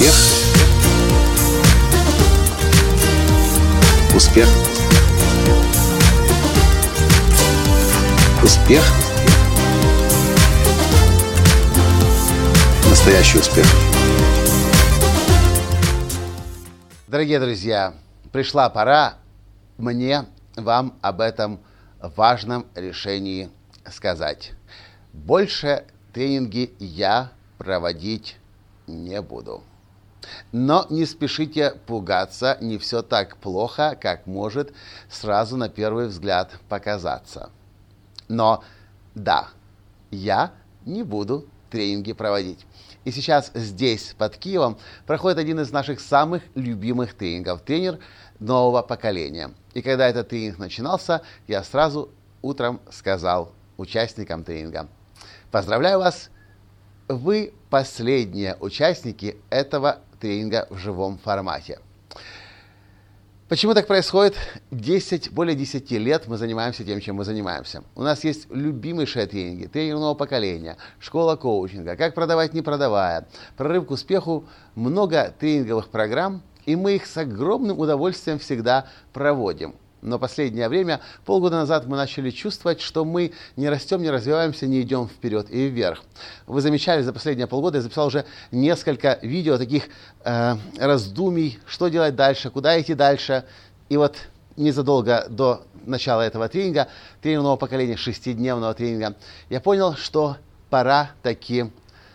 Успех. Успех. Успех. Настоящий успех. Дорогие друзья, пришла пора мне вам об этом важном решении сказать. Больше тренинги я проводить не буду. Но не спешите пугаться, не все так плохо, как может сразу на первый взгляд показаться. Но да, я не буду тренинги проводить. И сейчас здесь, под Киевом, проходит один из наших самых любимых тренингов. Тренер нового поколения. И когда этот тренинг начинался, я сразу утром сказал участникам тренинга, поздравляю вас, вы последние участники этого тренинга в живом формате. Почему так происходит? 10, более 10 лет мы занимаемся тем, чем мы занимаемся. У нас есть любимейшие тренинги, тренинг нового поколения, школа коучинга, как продавать не продавая, прорыв к успеху, много тренинговых программ, и мы их с огромным удовольствием всегда проводим. Но последнее время, полгода назад, мы начали чувствовать, что мы не растем, не развиваемся, не идем вперед и вверх. Вы замечали, за последние полгода я записал уже несколько видео таких э, раздумий, что делать дальше, куда идти дальше. И вот незадолго до начала этого тренинга, нового поколения, шестидневного тренинга, я понял, что пора таки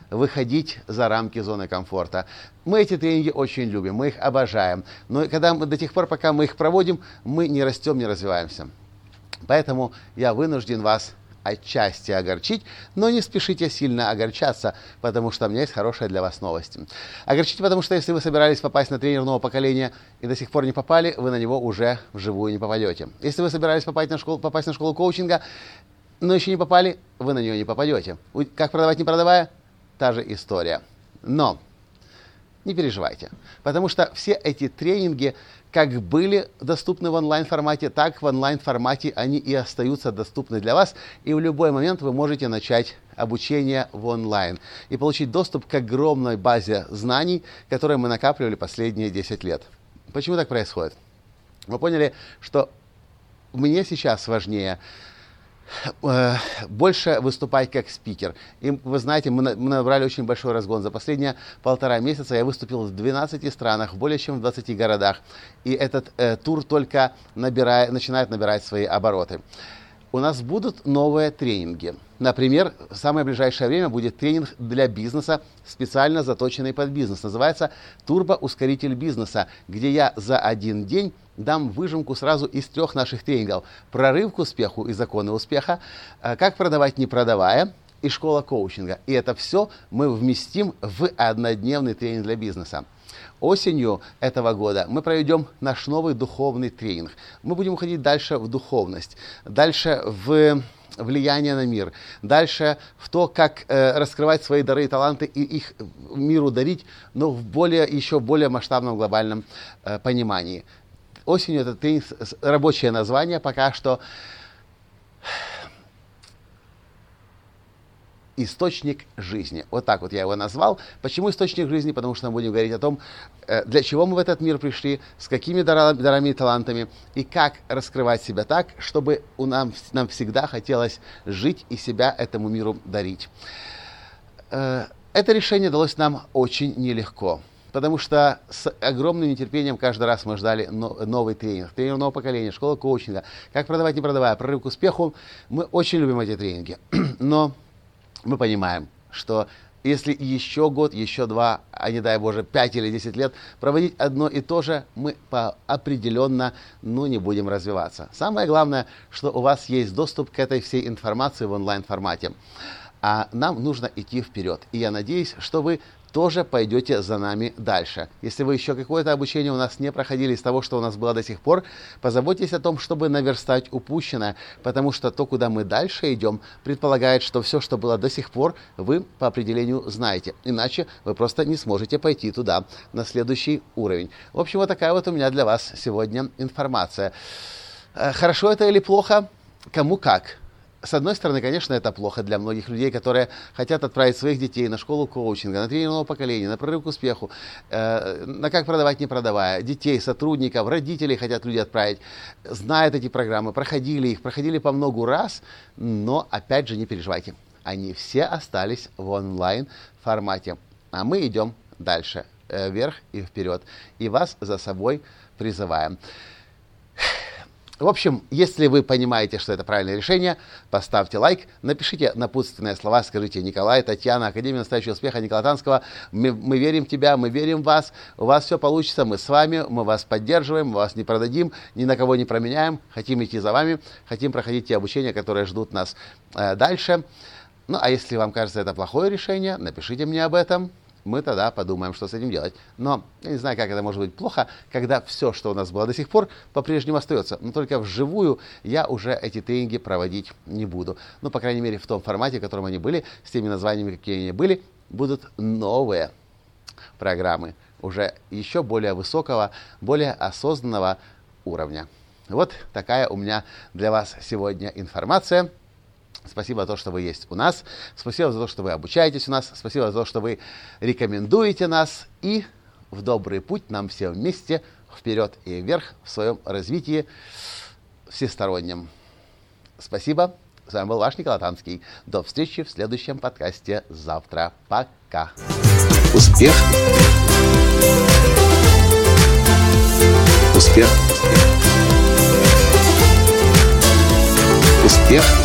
выходить за рамки зоны комфорта. Мы эти тренинги очень любим, мы их обожаем. Но когда мы, до тех пор, пока мы их проводим, мы не растем, не развиваемся. Поэтому я вынужден вас отчасти огорчить, но не спешите сильно огорчаться, потому что у меня есть хорошая для вас новость. Огорчите, потому что если вы собирались попасть на тренер нового поколения и до сих пор не попали, вы на него уже вживую не попадете. Если вы собирались попасть на школу, попасть на школу коучинга, но еще не попали, вы на нее не попадете. Как продавать не продавая? та же история. Но не переживайте, потому что все эти тренинги как были доступны в онлайн-формате, так в онлайн-формате они и остаются доступны для вас, и в любой момент вы можете начать обучение в онлайн и получить доступ к огромной базе знаний, которые мы накапливали последние 10 лет. Почему так происходит? Мы поняли, что мне сейчас важнее больше выступать как спикер. И вы знаете, мы, набрали очень большой разгон. За последние полтора месяца я выступил в 12 странах, более чем в 20 городах. И этот э, тур только набирает, начинает набирать свои обороты. У нас будут новые тренинги. Например, в самое ближайшее время будет тренинг для бизнеса, специально заточенный под бизнес. Называется «Турбоускоритель бизнеса», где я за один день дам выжимку сразу из трех наших тренингов. Прорыв к успеху и законы успеха, э, как продавать не продавая, и школа коучинга. И это все мы вместим в однодневный тренинг для бизнеса. Осенью этого года мы проведем наш новый духовный тренинг. Мы будем уходить дальше в духовность, дальше в влияние на мир, дальше в то, как э, раскрывать свои дары и таланты и их миру дарить, но в более, еще более масштабном глобальном э, понимании. Осенью это тренинг, рабочее название пока что источник жизни. Вот так вот я его назвал. Почему источник жизни? Потому что мы будем говорить о том, э, для чего мы в этот мир пришли, с какими дарами, и талантами, и как раскрывать себя так, чтобы у нам, нам всегда хотелось жить и себя этому миру дарить. Э, это решение далось нам очень нелегко потому что с огромным нетерпением каждый раз мы ждали новый тренинг, тренинг нового поколения, школа коучинга, как продавать не продавая, прорыв к успеху. Мы очень любим эти тренинги, но мы понимаем, что если еще год, еще два, а не дай Боже, пять или десять лет проводить одно и то же, мы по определенно ну, не будем развиваться. Самое главное, что у вас есть доступ к этой всей информации в онлайн-формате. А нам нужно идти вперед. И я надеюсь, что вы тоже пойдете за нами дальше. Если вы еще какое-то обучение у нас не проходили из того, что у нас было до сих пор, позаботьтесь о том, чтобы наверстать упущенное, потому что то, куда мы дальше идем, предполагает, что все, что было до сих пор, вы по определению знаете. Иначе вы просто не сможете пойти туда, на следующий уровень. В общем, вот такая вот у меня для вас сегодня информация. Э, хорошо это или плохо? Кому как с одной стороны, конечно, это плохо для многих людей, которые хотят отправить своих детей на школу коучинга, на тренинг нового поколения, на прорыв к успеху, э, на как продавать, не продавая. Детей, сотрудников, родителей хотят люди отправить. Знают эти программы, проходили их, проходили по многу раз, но опять же не переживайте. Они все остались в онлайн формате. А мы идем дальше, э, вверх и вперед. И вас за собой призываем. В общем, если вы понимаете, что это правильное решение, поставьте лайк, напишите напутственные слова, скажите Николай, Татьяна, Академия настоящего успеха Никола Танского, мы, мы верим в тебя, мы верим в вас, у вас все получится, мы с вами, мы вас поддерживаем, мы вас не продадим, ни на кого не променяем, хотим идти за вами, хотим проходить те обучения, которые ждут нас э, дальше. Ну, а если вам кажется это плохое решение, напишите мне об этом, мы тогда подумаем, что с этим делать. Но я не знаю, как это может быть плохо, когда все, что у нас было до сих пор, по-прежнему остается. Но только вживую я уже эти тренинги проводить не буду. Ну, по крайней мере, в том формате, в котором они были, с теми названиями, какие они были, будут новые программы уже еще более высокого, более осознанного уровня. Вот такая у меня для вас сегодня информация. Спасибо за то, что вы есть у нас. Спасибо за то, что вы обучаетесь у нас. Спасибо за то, что вы рекомендуете нас. И в добрый путь нам все вместе вперед и вверх в своем развитии всестороннем. Спасибо. С вами был ваш Николай Танский. До встречи в следующем подкасте завтра. Пока. Успех. Успех. Успех